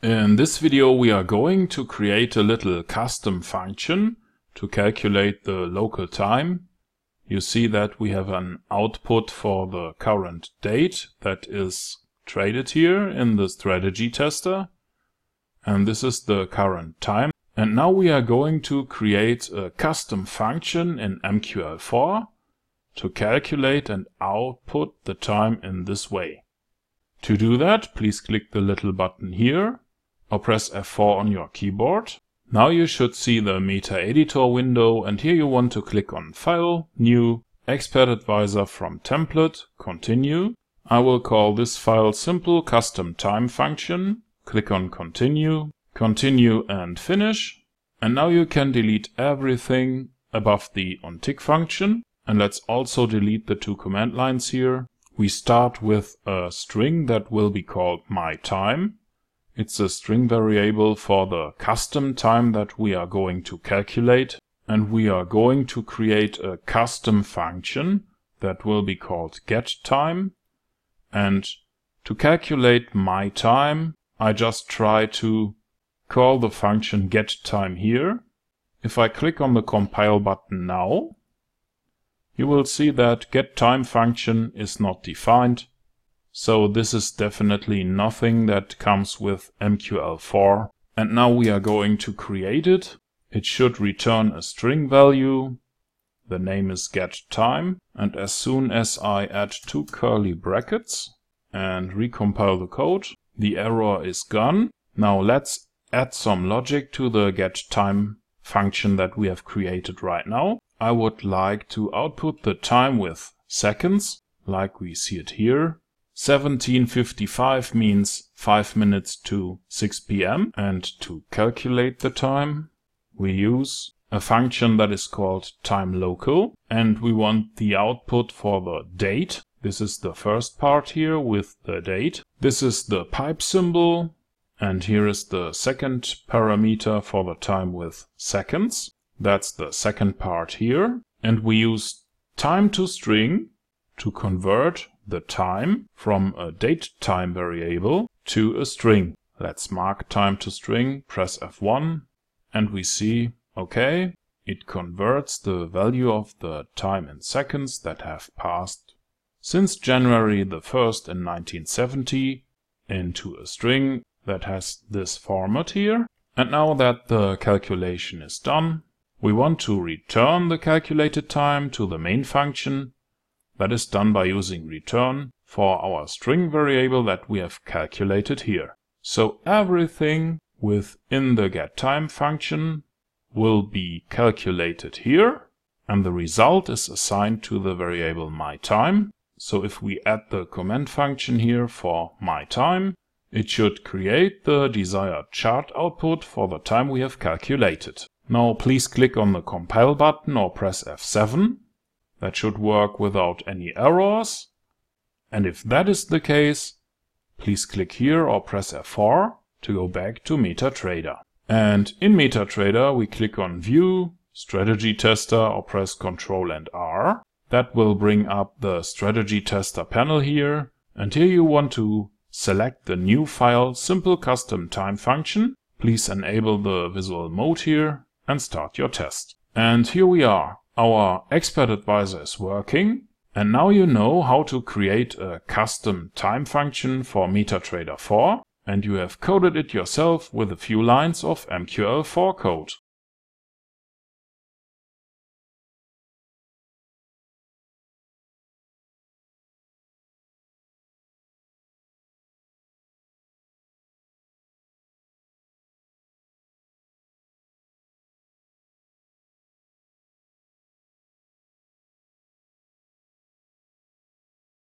In this video we are going to create a little custom function to calculate the local time. You see that we have an output for the current date that is traded here in the strategy tester. And this is the current time. And now we are going to create a custom function in MQL4 to calculate and output the time in this way. To do that, please click the little button here or press F4 on your keyboard. Now you should see the Meta Editor window and here you want to click on File, New, Expert Advisor from Template, Continue. I will call this file Simple Custom Time Function. Click on Continue, Continue and Finish. And now you can delete everything above the onTick function. And let's also delete the two command lines here. We start with a string that will be called myTime. It's a string variable for the custom time that we are going to calculate. And we are going to create a custom function that will be called getTime. And to calculate my time, I just try to call the function getTime here. If I click on the compile button now, you will see that getTime function is not defined so this is definitely nothing that comes with MQL4. And now we are going to create it. It should return a string value. The name is getTime. And as soon as I add two curly brackets and recompile the code, the error is gone. Now let's add some logic to the getTime function that we have created right now. I would like to output the time with seconds, like we see it here. 1755 means 5 minutes to 6 p.m. And to calculate the time, we use a function that is called time local. And we want the output for the date. This is the first part here with the date. This is the pipe symbol. And here is the second parameter for the time with seconds. That's the second part here. And we use time to string to convert the time from a date time variable to a string. Let's mark time to string, press F1, and we see, okay, it converts the value of the time in seconds that have passed since January the 1st in 1970 into a string that has this format here. And now that the calculation is done, we want to return the calculated time to the main function that is done by using return for our string variable that we have calculated here. So everything within the getTime function will be calculated here and the result is assigned to the variable myTime. So if we add the comment function here for myTime, it should create the desired chart output for the time we have calculated. Now please click on the compile button or press F7 that should work without any errors. And if that is the case, please click here or press F4 to go back to MetaTrader. And in MetaTrader, we click on View, Strategy Tester or press Ctrl and R. That will bring up the Strategy Tester panel here. And here you want to select the new file Simple Custom Time function. Please enable the visual mode here and start your test. And here we are. Our expert advisor is working and now you know how to create a custom time function for MetaTrader 4 and you have coded it yourself with a few lines of MQL4 code.